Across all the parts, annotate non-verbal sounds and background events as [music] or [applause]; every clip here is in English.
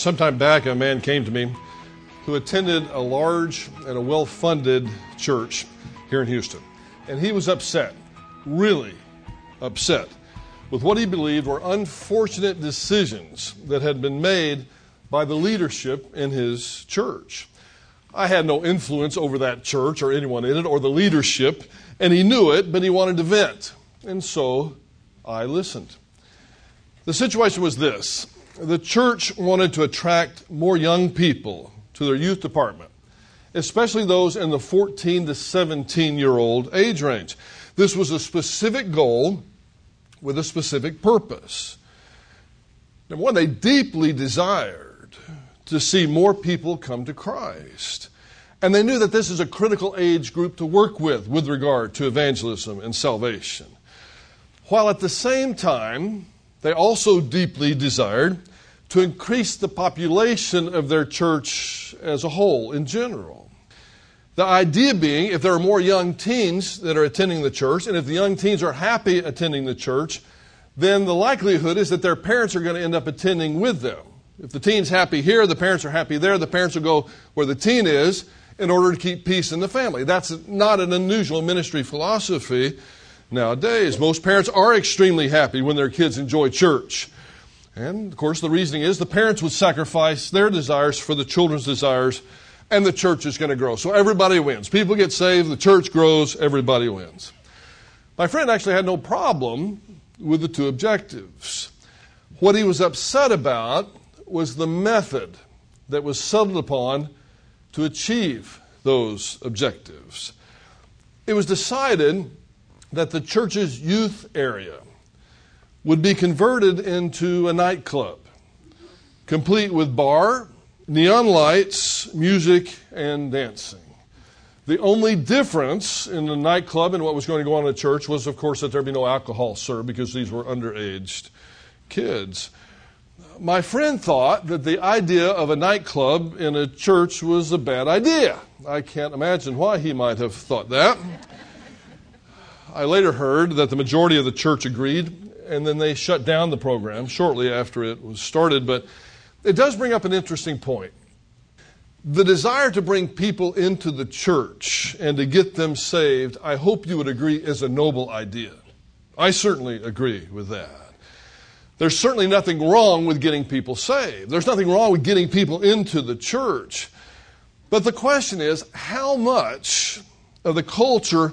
Sometime back, a man came to me who attended a large and a well funded church here in Houston. And he was upset, really upset, with what he believed were unfortunate decisions that had been made by the leadership in his church. I had no influence over that church or anyone in it or the leadership, and he knew it, but he wanted to vent. And so I listened. The situation was this the church wanted to attract more young people to their youth department, especially those in the 14 to 17 year old age range. This was a specific goal with a specific purpose. Number one, they deeply desired to see more people come to Christ. And they knew that this is a critical age group to work with with regard to evangelism and salvation. While at the same time, they also deeply desired to increase the population of their church as a whole in general. The idea being, if there are more young teens that are attending the church, and if the young teens are happy attending the church, then the likelihood is that their parents are going to end up attending with them. If the teen's happy here, the parents are happy there, the parents will go where the teen is in order to keep peace in the family. That's not an unusual ministry philosophy nowadays. Most parents are extremely happy when their kids enjoy church. And of course, the reasoning is the parents would sacrifice their desires for the children's desires, and the church is going to grow. So everybody wins. People get saved, the church grows, everybody wins. My friend actually had no problem with the two objectives. What he was upset about was the method that was settled upon to achieve those objectives. It was decided that the church's youth area would be converted into a nightclub, complete with bar, neon lights, music, and dancing. The only difference in the nightclub and what was going to go on in the church was, of course, that there'd be no alcohol served because these were underaged kids. My friend thought that the idea of a nightclub in a church was a bad idea. I can't imagine why he might have thought that. I later heard that the majority of the church agreed, and then they shut down the program shortly after it was started. But it does bring up an interesting point. The desire to bring people into the church and to get them saved, I hope you would agree, is a noble idea. I certainly agree with that. There's certainly nothing wrong with getting people saved. There's nothing wrong with getting people into the church. But the question is how much of the culture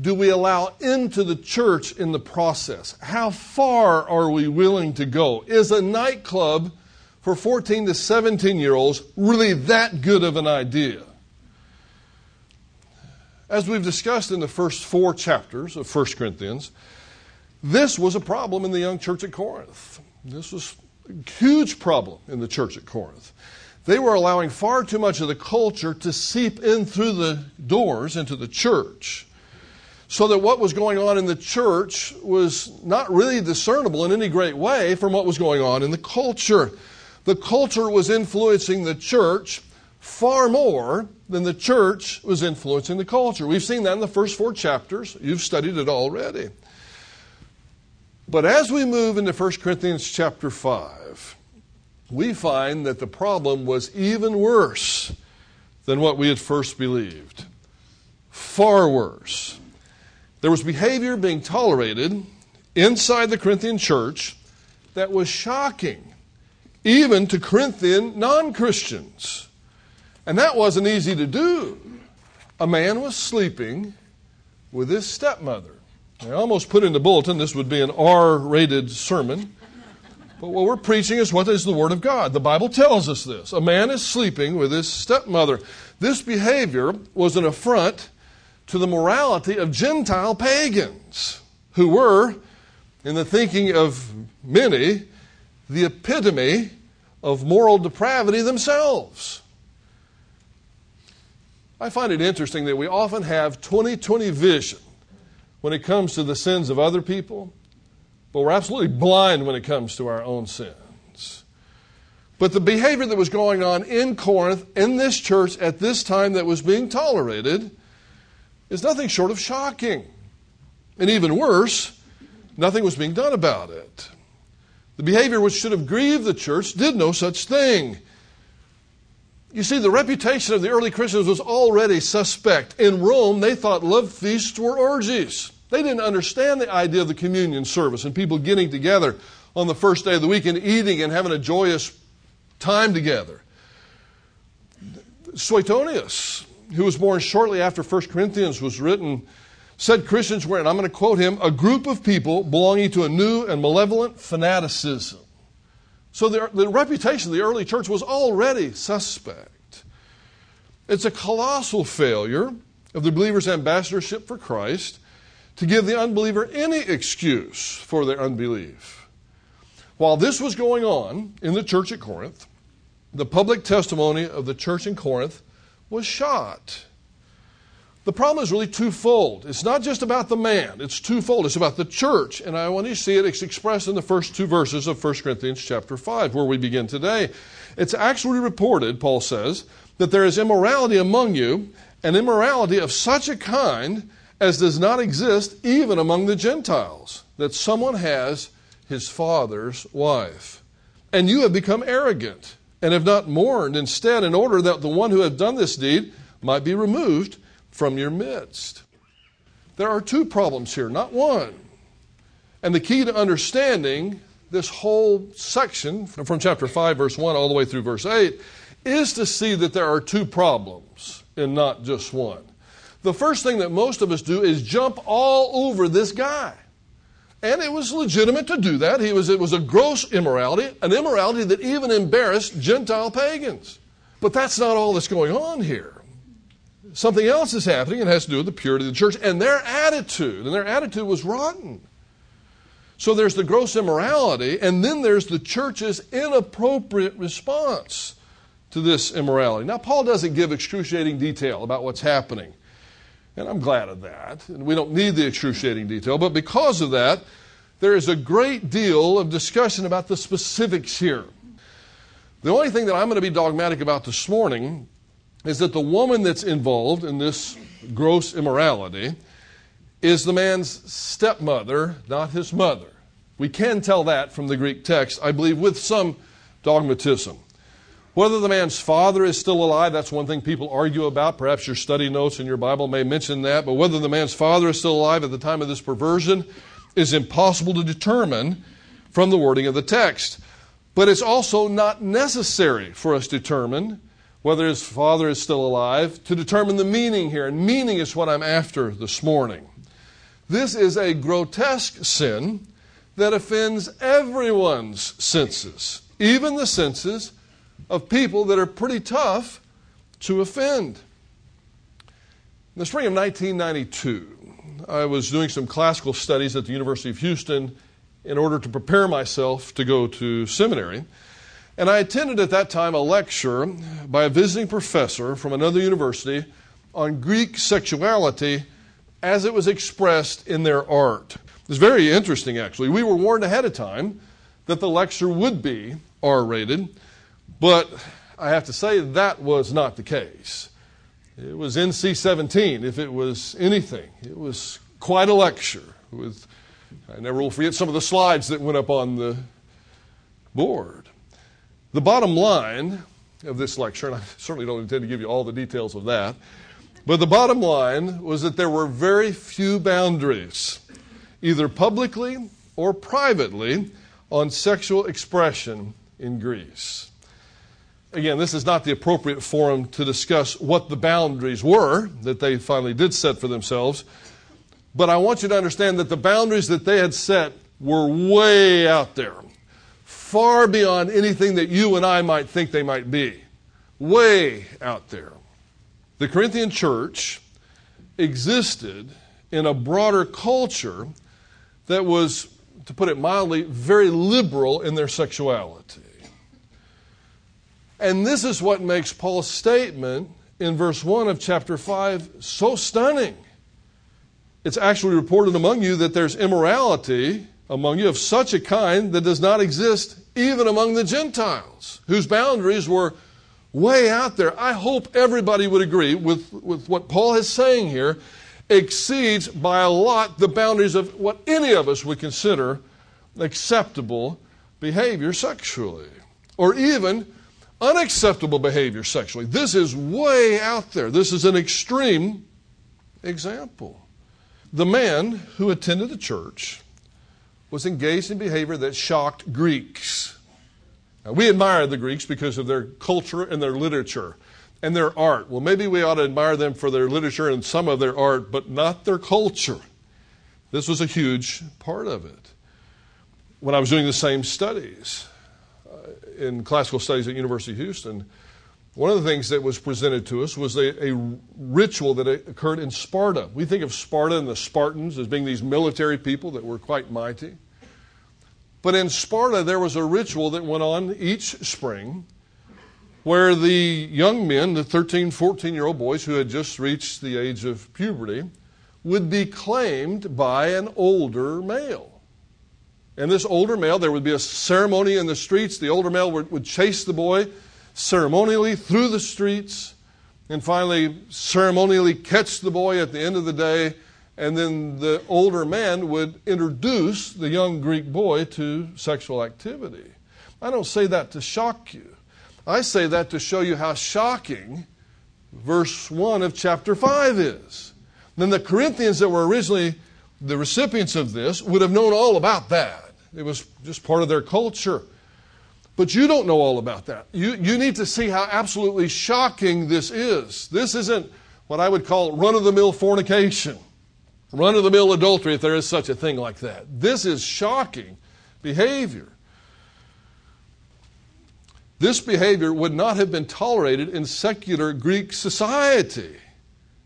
do we allow into the church in the process? How far are we willing to go? Is a nightclub for 14 to 17 year olds really that good of an idea? As we've discussed in the first four chapters of 1 Corinthians, this was a problem in the young church at Corinth. This was a huge problem in the church at Corinth. They were allowing far too much of the culture to seep in through the doors into the church so that what was going on in the church was not really discernible in any great way from what was going on in the culture. The culture was influencing the church far more than the church was influencing the culture. We've seen that in the first four chapters. You've studied it already. But as we move into 1 Corinthians chapter 5, we find that the problem was even worse than what we had first believed. Far worse. There was behavior being tolerated inside the Corinthian church that was shocking, even to Corinthian non Christians. And that wasn't easy to do. A man was sleeping with his stepmother. I almost put in the bulletin this would be an R rated sermon. But what we're preaching is what is the Word of God. The Bible tells us this. A man is sleeping with his stepmother. This behavior was an affront to the morality of Gentile pagans who were, in the thinking of many, the epitome of moral depravity themselves. I find it interesting that we often have 2020 vision when it comes to the sins of other people, but we're absolutely blind when it comes to our own sins. But the behavior that was going on in Corinth, in this church, at this time that was being tolerated, is nothing short of shocking. And even worse, nothing was being done about it. The behavior which should have grieved the church did no such thing. You see, the reputation of the early Christians was already suspect. In Rome, they thought love feasts were orgies. They didn't understand the idea of the communion service and people getting together on the first day of the week and eating and having a joyous time together. Suetonius, who was born shortly after 1 Corinthians was written, said Christians were, and I'm going to quote him, a group of people belonging to a new and malevolent fanaticism. So the, the reputation of the early church was already suspect. It's a colossal failure of the believer's ambassadorship for Christ to give the unbeliever any excuse for their unbelief. While this was going on in the church at Corinth, the public testimony of the church in Corinth was shot. The problem is really twofold. It's not just about the man, it's twofold. It's about the church. And I want you to see it it's expressed in the first two verses of 1 Corinthians chapter 5, where we begin today. It's actually reported, Paul says, that there is immorality among you, an immorality of such a kind as does not exist even among the Gentiles, that someone has his father's wife. And you have become arrogant, and have not mourned instead, in order that the one who had done this deed might be removed from your midst. There are two problems here, not one. And the key to understanding this whole section from chapter 5, verse 1, all the way through verse 8, is to see that there are two problems and not just one. The first thing that most of us do is jump all over this guy. And it was legitimate to do that. He was, it was a gross immorality, an immorality that even embarrassed Gentile pagans. But that's not all that's going on here something else is happening. It has to do with the purity of the church and their attitude. And their attitude was rotten. So there's the gross immorality, and then there's the church's inappropriate response to this immorality. Now, Paul doesn't give excruciating detail about what's happening. And I'm glad of that. And we don't need the excruciating detail. But because of that, there is a great deal of discussion about the specifics here. The only thing that I'm going to be dogmatic about this morning is that the woman that's involved in this gross immorality is the man's stepmother, not his mother. We can tell that from the Greek text, I believe, with some dogmatism. Whether the man's father is still alive, that's one thing people argue about. Perhaps your study notes in your Bible may mention that. But whether the man's father is still alive at the time of this perversion is impossible to determine from the wording of the text. But it's also not necessary for us to determine whether his father is still alive, to determine the meaning here. And meaning is what I'm after this morning. This is a grotesque sin that offends everyone's senses, even the senses of people that are pretty tough to offend. In the spring of 1992, I was doing some classical studies at the University of Houston in order to prepare myself to go to seminary. And I attended at that time a lecture by a visiting professor from another university on Greek sexuality as it was expressed in their art. It was very interesting, actually. We were warned ahead of time that the lecture would be R rated, but I have to say that was not the case. It was NC 17, if it was anything. It was quite a lecture. With, I never will forget some of the slides that went up on the board. The bottom line of this lecture, and I certainly don't intend to give you all the details of that, but the bottom line was that there were very few boundaries, either publicly or privately, on sexual expression in Greece. Again, this is not the appropriate forum to discuss what the boundaries were that they finally did set for themselves, but I want you to understand that the boundaries that they had set were way out there far beyond anything that you and I might think they might be. Way out there. The Corinthian church existed in a broader culture that was, to put it mildly, very liberal in their sexuality. And this is what makes Paul's statement in verse 1 of chapter 5 so stunning. It's actually reported among you that there's immorality among you of such a kind that does not exist even among the Gentiles, whose boundaries were way out there. I hope everybody would agree with, with what Paul is saying here exceeds by a lot the boundaries of what any of us would consider acceptable behavior sexually, or even unacceptable behavior sexually. This is way out there. This is an extreme example. The man who attended the church was engaged in behavior that shocked Greeks. Now, we admire the Greeks because of their culture and their literature and their art. Well, maybe we ought to admire them for their literature and some of their art, but not their culture. This was a huge part of it. When I was doing the same studies Uh, in classical studies at University of Houston, one of the things that was presented to us was a, a, ritual that occurred in Sparta. We think of Sparta and the Spartans as being these military people that were quite mighty. But in Sparta, there was a ritual that went on each spring where the young men, the 13, 14 year old boys who had just reached the age of puberty, would be claimed by an older male. And this older male, there would be a ceremony in the streets. The older male would, would chase the boy ceremonially through the streets and finally ceremonially catch the boy at the end of the day. And then the older man would introduce the young Greek boy to sexual activity. I don't say that to shock you. I say that to show you how shocking verse 1 of chapter 5 is. Then the Corinthians that were originally the recipients of this would have known all about that. It was just part of their culture. But you don't know all about that. You, you need to see how absolutely shocking this is. This isn't what I would call run of the mill fornication, run of the mill adultery, if there is such a thing like that. This is shocking behavior. This behavior would not have been tolerated in secular Greek society.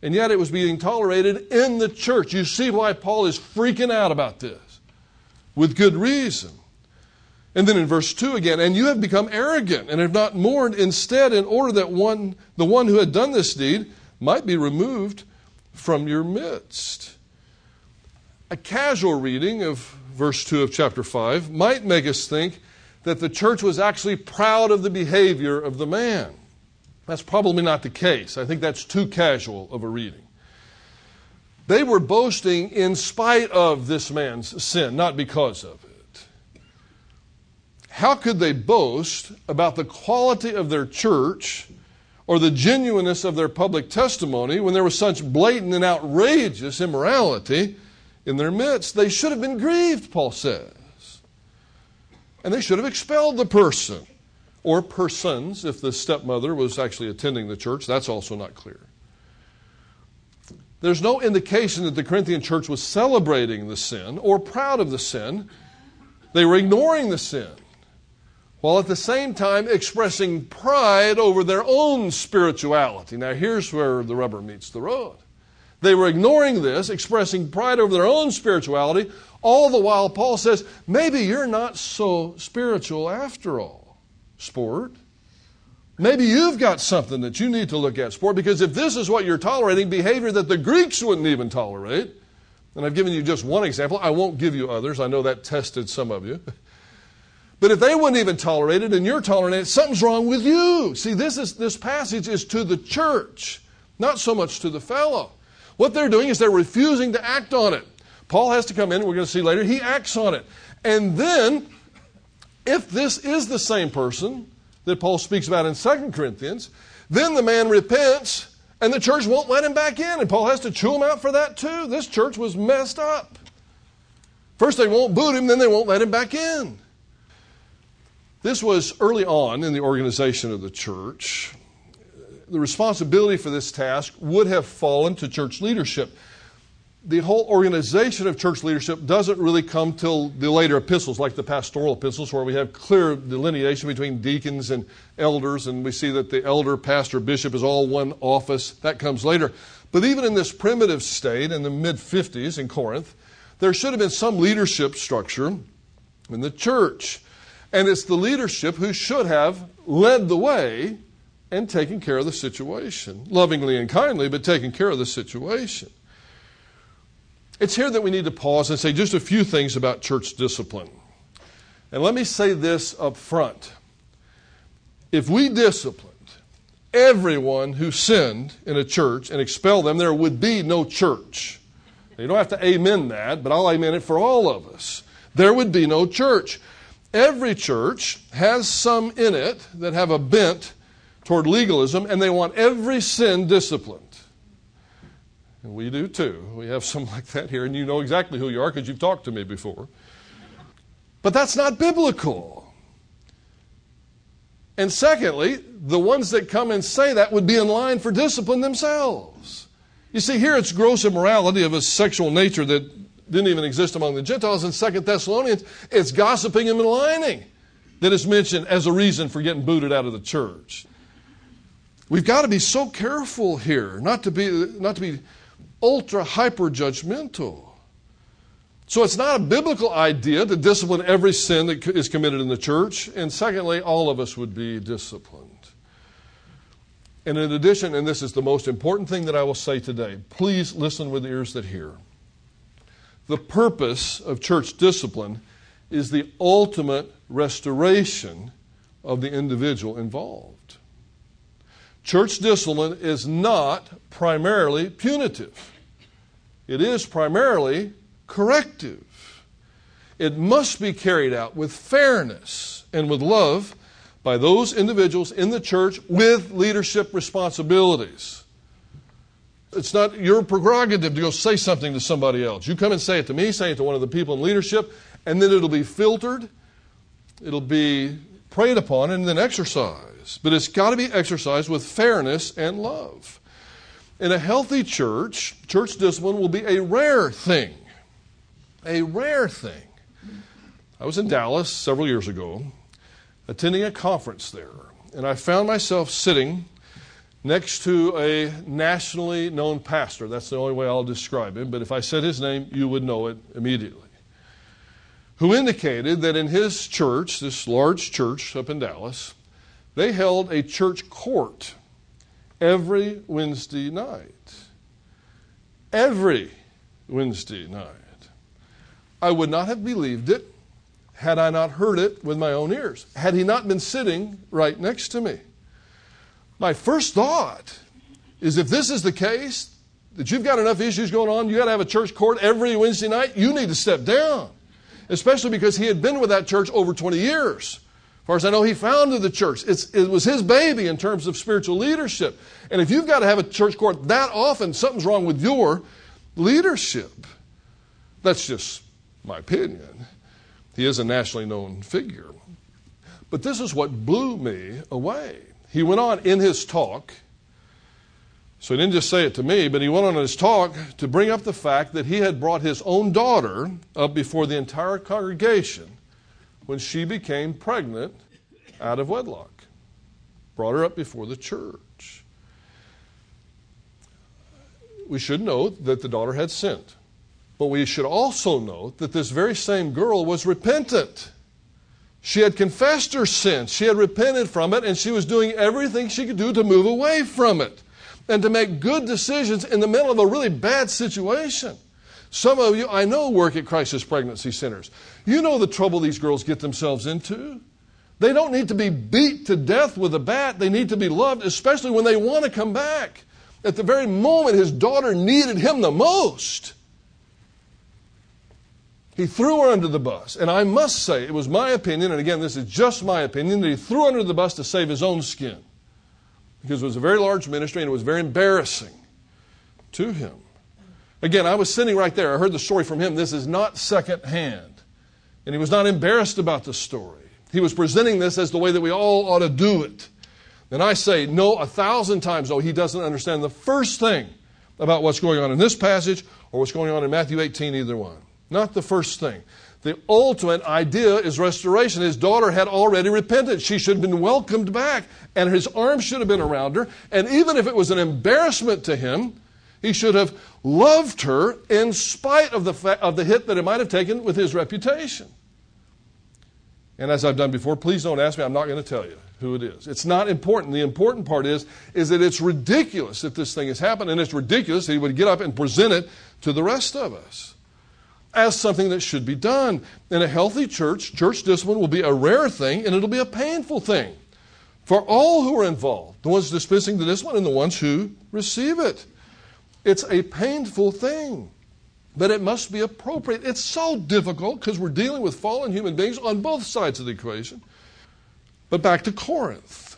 And yet it was being tolerated in the church. You see why Paul is freaking out about this with good reason. And then in verse 2 again, and you have become arrogant and have not mourned instead in order that one the one who had done this deed might be removed from your midst. A casual reading of verse 2 of chapter 5 might make us think that the church was actually proud of the behavior of the man. That's probably not the case. I think that's too casual of a reading. They were boasting in spite of this man's sin, not because of it. How could they boast about the quality of their church or the genuineness of their public testimony when there was such blatant and outrageous immorality in their midst? They should have been grieved, Paul says and they should have expelled the person or persons if the stepmother was actually attending the church. That's also not clear. There's no indication that the Corinthian church was celebrating the sin or proud of the sin. They were ignoring the sin while at the same time expressing pride over their own spirituality. Now, here's where the rubber meets the road. They were ignoring this, expressing pride over their own spirituality, all the while, Paul says, maybe you're not so spiritual after all, sport. Maybe you've got something that you need to look at, sport, because if this is what you're tolerating, behavior that the Greeks wouldn't even tolerate, and I've given you just one example, I won't give you others. I know that tested some of you. [laughs] But if they wouldn't even tolerate it and you're tolerating it, something's wrong with you. See, this, is, this passage is to the church, not so much to the fellow. What they're doing is they're refusing to act on it. Paul has to come in, we're going to see later, he acts on it. And then, if this is the same person that Paul speaks about in 2 Corinthians, then the man repents and the church won't let him back in. And Paul has to chew him out for that too. This church was messed up. First, they won't boot him, then they won't let him back in. This was early on in the organization of the church. The responsibility for this task would have fallen to church leadership the whole organization of church leadership doesn't really come till the later epistles, like the pastoral epistles, where we have clear delineation between deacons and elders, and we see that the elder, pastor, bishop is all one office. That comes later. But even in this primitive state in the mid 50s in Corinth, there should have been some leadership structure in the church. And it's the leadership who should have led the way and taken care of the situation, lovingly and kindly, but taking care of the situation. It's here that we need to pause and say just a few things about church discipline. And let me say this up front. If we disciplined everyone who sinned in a church and expelled them, there would be no church. You don't have to amen that, but I'll amen it for all of us. There would be no church. Every church has some in it that have a bent toward legalism, and they want every sin disciplined. And we do too. We have some [laughs] like that here, and you know exactly who you are because you've talked to me before. But that's not biblical. And secondly, the ones that come and say that would be in line for discipline themselves. You see, here it's gross immorality of a sexual nature that didn't even exist among the Gentiles. In Second Thessalonians, it's gossiping and maligning that is mentioned as a reason for getting booted out of the church. We've got to be so careful here not to be, not to be ultra hyper judgmental. So it's not a biblical idea to discipline every sin that is committed in the church. And secondly, all of us would be disciplined. And in addition, and this is the most important thing that I will say today, please listen with ears that hear. The purpose of church discipline is the ultimate restoration of the individual involved. Church discipline is not primarily punitive, it is primarily corrective. It must be carried out with fairness and with love by those individuals in the church with leadership responsibilities. It's not your prerogative to go say something to somebody else. You come and say it to me, say it to one of the people in leadership, and then it'll be filtered, it'll be prayed upon, and then exercised. But it's got to be exercised with fairness and love. In a healthy church, church discipline will be a rare thing. A rare thing. I was in Dallas several years ago attending a conference there, and I found myself sitting next to a nationally known pastor. That's the only way I'll describe him, but if I said his name, you would know it immediately. Who indicated that in his church, this large church up in Dallas, they held a church court every Wednesday night. Every Wednesday night. I would not have believed it had I not heard it with my own ears, had he not been sitting right next to me. My first thought is if this is the case, that you've got enough issues going on, you got to have a church court every Wednesday night, you need to step down. Especially because he had been with that church over 20 years. As far as I know, he founded the church. It's, it was his baby in terms of spiritual leadership. And if you've got to have a church court that often, something's wrong with your leadership. That's just my opinion. He is a nationally known figure. But this is what blew me away. He went on in his talk, so he didn't just say it to me, but he went on in his talk to bring up the fact that he had brought his own daughter up before the entire congregation when she became pregnant out of wedlock. Brought her up before the church. We should note that the daughter had sinned. But we should also note that this very same girl was repentant. She had confessed her sin, she had repented from it, and she was doing everything she could do to move away from it and to make good decisions in the middle of a really bad situation. Some of you, I know, work at crisis pregnancy centers. You know the trouble these girls get themselves into. They don't need to be beat to death with a bat. They need to be loved, especially when they want to come back. At the very moment his daughter needed him the most, he threw her under the bus. And I must say, it was my opinion, and again, this is just my opinion, that he threw her under the bus to save his own skin. Because it was a very large ministry and it was very embarrassing to him. Again, I was sitting right there. I heard the story from him. This is not secondhand. And he was not embarrassed about the story. He was presenting this as the way that we all ought to do it. And I say, no, a thousand times, no, he doesn't understand the first thing about what's going on in this passage or what's going on in Matthew 18, either one. Not the first thing. The ultimate idea is restoration. His daughter had already repented. She should have been welcomed back, and his arms should have been around her. And even if it was an embarrassment to him, he should have loved her in spite of the, fa- of the hit that it might have taken with his reputation. And as I've done before, please don't ask me. I'm not going to tell you who it is. It's not important. The important part is, is that it's ridiculous that this thing has happened, and it's ridiculous that he would get up and present it to the rest of us as something that should be done. In a healthy church, church discipline will be a rare thing and it'll be a painful thing for all who are involved the ones dispensing the discipline and the ones who receive it. It's a painful thing. but it must be appropriate. It's so difficult because we're dealing with fallen human beings on both sides of the equation. But back to Corinth.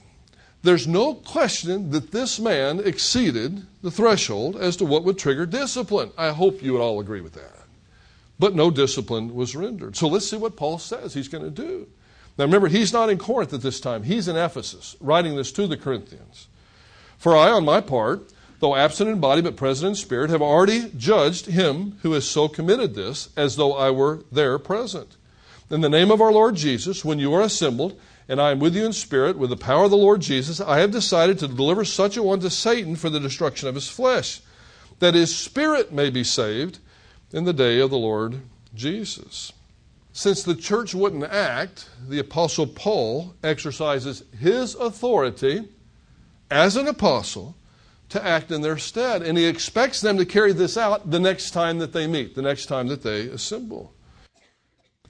There's no question that this man exceeded the threshold as to what would trigger discipline. I hope you would all agree with that. But no discipline was rendered. So let's see what Paul says he's going to do. Now remember, he's not in Corinth at this time, he's in Ephesus, writing this to the Corinthians. For I, on my part, though absent in body but present in spirit, have already judged him who has so committed this as though I were there present. In the name of our Lord Jesus, when you are assembled, and I am with you in spirit, with the power of the Lord Jesus, I have decided to deliver such a one to Satan for the destruction of his flesh, that his spirit may be saved in the day of the Lord Jesus. Since the church wouldn't act, the Apostle Paul exercises his authority as an apostle to act in their stead. And he expects them to carry this out the next time that they meet, the next time that they assemble.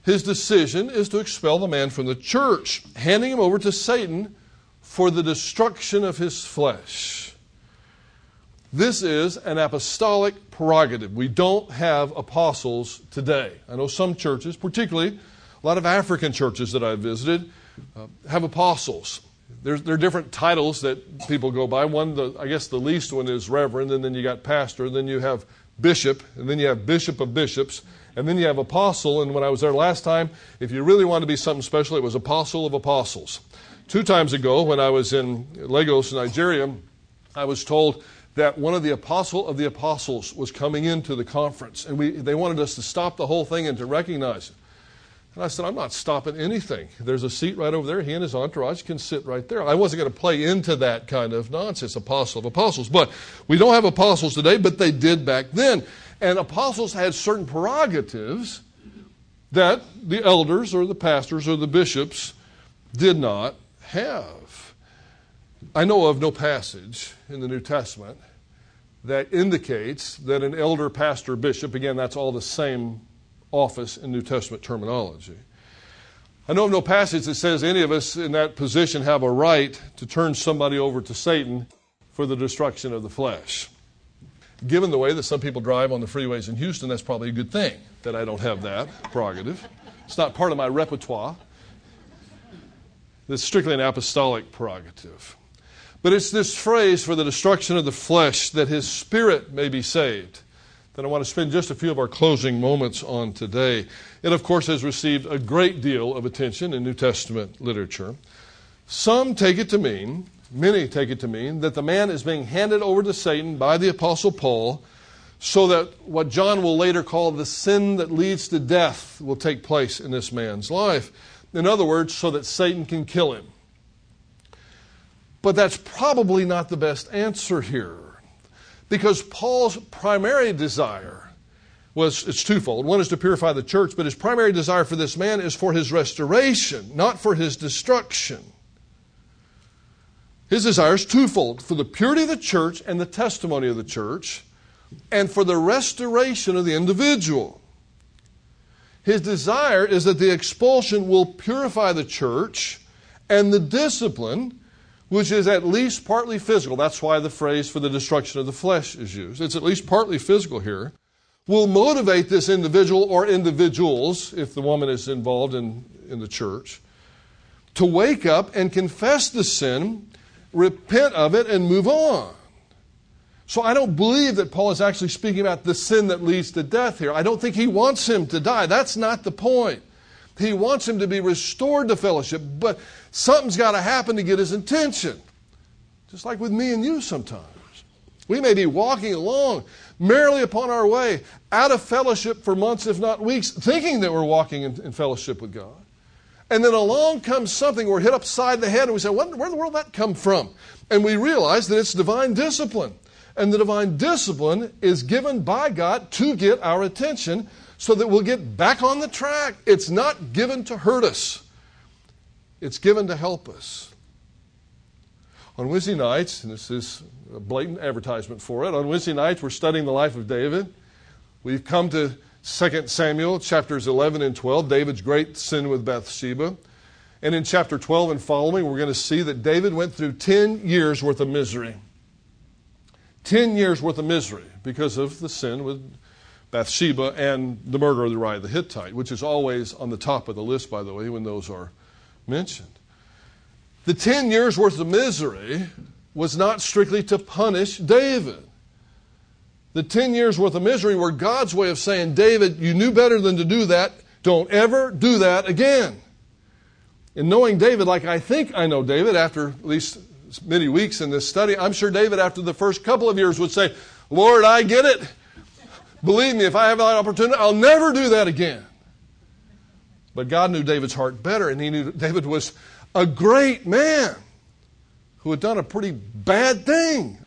His decision is to expel the man from the church, handing him over to Satan for the destruction of his flesh. This is an apostolic prerogative. We don't have apostles today. I know some churches, particularly a lot of African churches that I've visited, uh, have apostles. There's, there are different titles that people go by. One, the, I guess the least one is reverend, and then you got pastor, and then you have bishop, and then you have bishop of bishops, and then you have apostle. And when I was there last time, if you really want to be something special, it was apostle of apostles. Two times ago, when I was in Lagos, Nigeria, I was told that one of the apostle of the apostles was coming into the conference, and we, they wanted us to stop the whole thing and to recognize it. And I said, I'm not stopping anything. There's a seat right over there. He and his entourage can sit right there. I wasn't going to play into that kind of nonsense, apostle of apostles. But we don't have apostles today, but they did back then. And apostles had certain prerogatives that the elders or the pastors or the bishops did not have. I know of no passage in the New Testament that indicates that an elder, pastor, bishop, again, that's all the same office in New Testament terminology. I know of no passage that says any of us in that position have a right to turn somebody over to Satan for the destruction of the flesh. Given the way that some people drive on the freeways in Houston, that's probably a good thing that I don't have that prerogative. It's not part of my repertoire. It's strictly an apostolic prerogative. But it's this phrase for the destruction of the flesh that his spirit may be saved that I want to spend just a few of our closing moments on today. It, of course, has received a great deal of attention in New Testament literature. Some take it to mean Many take it to mean that the man is being handed over to Satan by the Apostle Paul so that what John will later call the sin that leads to death will take place in this man's life. In other words, so that Satan can kill him. But that's probably not the best answer here. Because Paul's primary desire was it's twofold. One is to purify the church, but his primary desire for this man is for his restoration, not for his destruction. His desire is twofold for the purity of the church and the testimony of the church, and for the restoration of the individual. His desire is that the expulsion will purify the church and the discipline, which is at least partly physical. That's why the phrase for the destruction of the flesh is used. It's at least partly physical here. Will motivate this individual or individuals, if the woman is involved in, in the church, to wake up and confess the sin repent of it, and move on. So I don't believe that Paul is actually speaking about the sin that leads to death here. I don't think he wants him to die. That's not the point. He wants him to be restored to fellowship, but something's got to happen to get his attention. Just like with me and you sometimes. We may be walking along merrily upon our way, out of fellowship for months, if not weeks, thinking that we're walking in, in fellowship with God. And then along comes something, we're hit upside the head, and we say, where in the world did that come from? And we realize that it's divine discipline. And the divine discipline is given by God to get our attention so that we'll get back on the track. It's not given to hurt us, it's given to help us. On Wednesday nights, and this is a blatant advertisement for it, on Wednesday nights we're studying the life of David. We've come to 2 Samuel chapters 11 and 12, David's great sin with Bathsheba. And in chapter 12 and following, we're going to see that David went through 10 years worth of misery. 10 years worth of misery because of the sin with Bathsheba and the murder of Uriah the Hittite, which is always on the top of the list, by the way, when those are mentioned. The 10 years worth of misery was not strictly to punish David. The 10 years worth of misery were God's way of saying, David, you knew better than to do that. Don't ever do that again. And knowing David, like I think I know David after at least many weeks in this study, I'm sure David, after the first couple of years, would say, Lord, I get it. Believe me, if I have that opportunity, I'll never do that again. But God knew David's heart better, and he knew David was a great man who had done a pretty bad thing.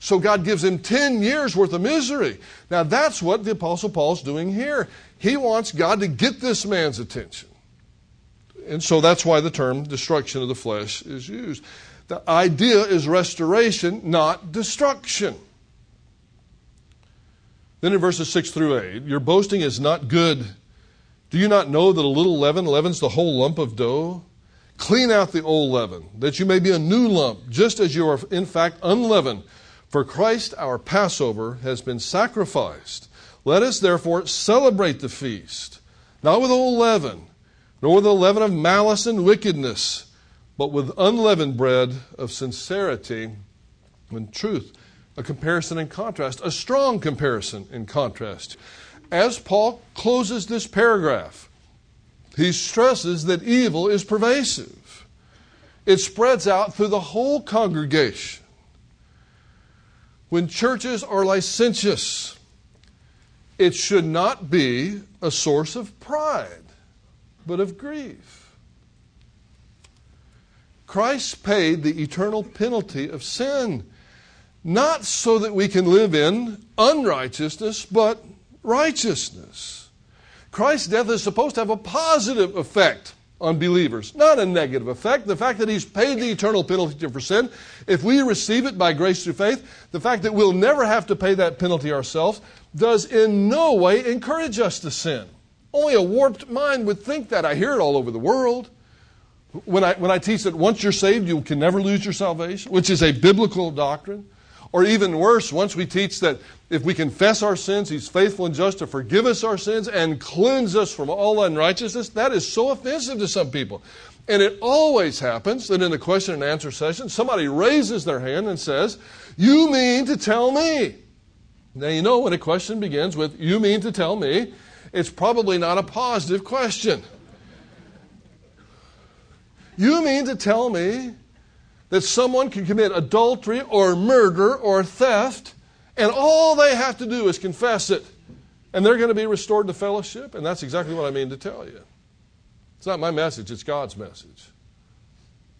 So God gives him 10 years worth of misery. Now that's what the Apostle Paul's doing here. He wants God to get this man's attention. And so that's why the term destruction of the flesh is used. The idea is restoration, not destruction. Then in verses 6 through 8, your boasting is not good. Do you not know that a little leaven leavens the whole lump of dough? Clean out the old leaven, that you may be a new lump, just as you are in fact unleavened. For Christ our Passover has been sacrificed. Let us therefore celebrate the feast, not with old leaven, nor with the leaven of malice and wickedness, but with unleavened bread of sincerity and truth. A comparison and contrast, a strong comparison and contrast. As Paul closes this paragraph, he stresses that evil is pervasive. It spreads out through the whole congregation. When churches are licentious, it should not be a source of pride, but of grief. Christ paid the eternal penalty of sin, not so that we can live in unrighteousness, but righteousness. Christ's death is supposed to have a positive effect on believers, not a negative effect. The fact that He's paid the eternal penalty for sin, if we receive it by grace through faith, the fact that we'll never have to pay that penalty ourselves does in no way encourage us to sin. Only a warped mind would think that. I hear it all over the world. When I, when I teach that once you're saved, you can never lose your salvation, which is a biblical doctrine. Or even worse, once we teach that if we confess our sins, He's faithful and just to forgive us our sins and cleanse us from all unrighteousness, that is so offensive to some people. And it always happens that in the question and answer session, somebody raises their hand and says, You mean to tell me? Now, you know, when a question begins with, You mean to tell me? it's probably not a positive question. You mean to tell me that someone can commit adultery or murder or theft, and all they have to do is confess it, and they're going to be restored to fellowship? And that's exactly what I mean to tell you. It's not my message, it's God's message.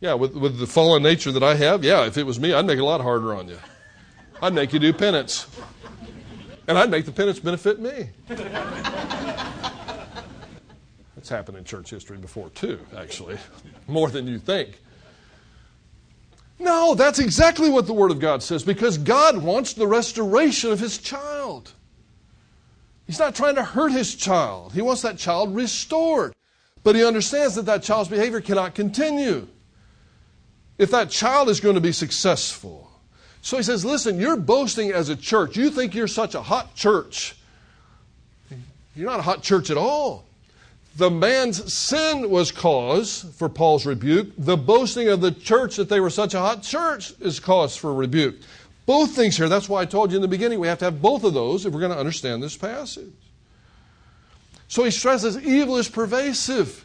Yeah, with, with the fallen nature that I have, yeah, if it was me, I'd make it a lot harder on you. I'd make you do penance. And I'd make the penance benefit me. That's happened in church history before, too, actually, [laughs] more than you think. No, that's exactly what the Word of God says because God wants the restoration of His child. He's not trying to hurt His child, He wants that child restored. But He understands that that child's behavior cannot continue if that child is going to be successful. So He says, Listen, you're boasting as a church. You think you're such a hot church. You're not a hot church at all the man's sin was cause for Paul's rebuke. The boasting of the church that they were such a hot church is cause for rebuke. Both things here. That's why I told you in the beginning we have to have both of those if we're going to understand this passage. So he stresses evil is pervasive.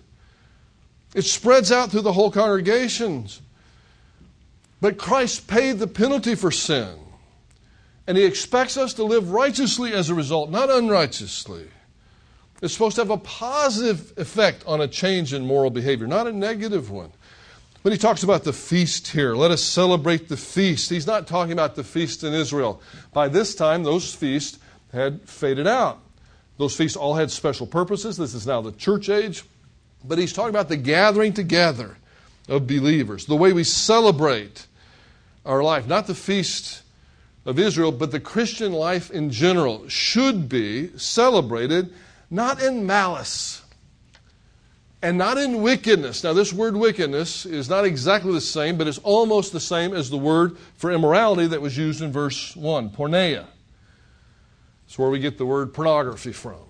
It spreads out through the whole congregations. But Christ paid the penalty for sin. And he expects us to live righteously as a result, not unrighteously. It's supposed to have a positive effect on a change in moral behavior, not a negative one. When he talks about the feast here, let us celebrate the feast. He's not talking about the feast in Israel. By this time, those feasts had faded out. Those feasts all had special purposes. This is now the church age. But he's talking about the gathering together of believers, the way we celebrate our life. Not the feast of Israel, but the Christian life in general should be celebrated not in malice and not in wickedness. Now, this word wickedness is not exactly the same, but it's almost the same as the word for immorality that was used in verse 1, porneia. It's where we get the word pornography from.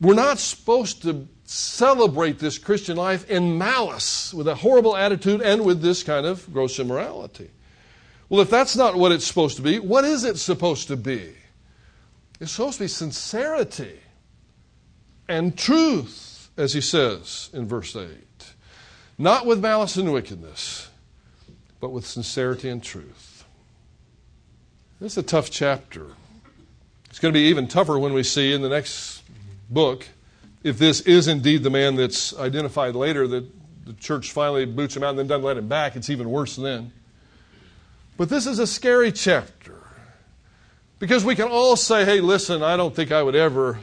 We're not supposed to celebrate this Christian life in malice, with a horrible attitude, and with this kind of gross immorality. Well, if that's not what it's supposed to be, what is it supposed to be? It's supposed to be sincerity and truth, as he says in verse 8. Not with malice and wickedness, but with sincerity and truth. This is a tough chapter. It's going to be even tougher when we see in the next book if this is indeed the man that's identified later that the church finally boots him out and then doesn't let him back. It's even worse then. But this is a scary chapter because we can all say, hey, listen, I don't think I would ever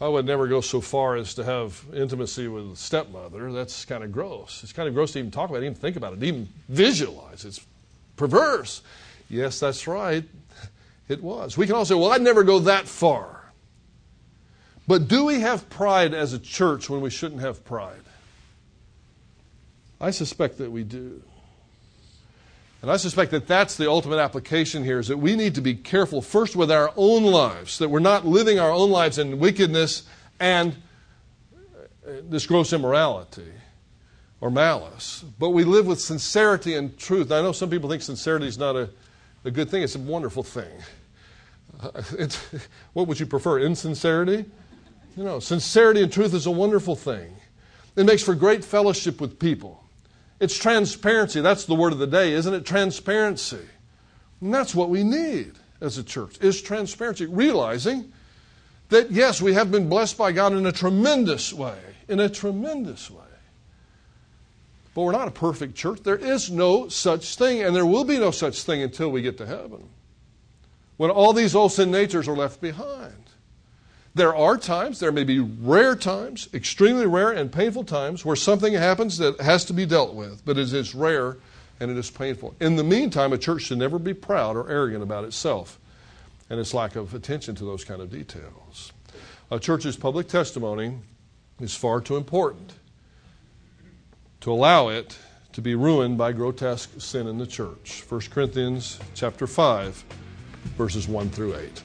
I would never go so far as to have intimacy with a stepmother. That's kind of gross. It's kind of gross to even talk about it, even think about it, even visualize. It's perverse. Yes, that's right. It was. We can all say, well, I'd never go that far. But do we have pride as a church when we shouldn't have pride? I suspect that we do. And I suspect that that's the ultimate application here is that we need to be careful first with our own lives, that we're not living our own lives in wickedness and uh, this gross immorality or malice, but we live with sincerity and truth. I know some people think sincerity is not a, a good thing, it's a wonderful thing. Uh, [laughs] what would you prefer, insincerity? You know, sincerity and truth is a wonderful thing. It makes for great fellowship with people. It's transparency. That's the word of the day, isn't it? Transparency. And that's what we need as a church, is transparency. Realizing that, yes, we have been blessed by God in a tremendous way. In a tremendous way. But we're not a perfect church. There is no such thing, and there will be no such thing until we get to heaven. When all these old sin natures are left behind. There are times, there may be rare times, extremely rare and painful times, where something happens that has to be dealt with, but it is rare and it is painful. In the meantime, a church should never be proud or arrogant about itself and its lack of attention to those kind of details. A church's public testimony is far too important to allow it to be ruined by grotesque sin in the church. 1 Corinthians chapter 5 verses 1 through 8.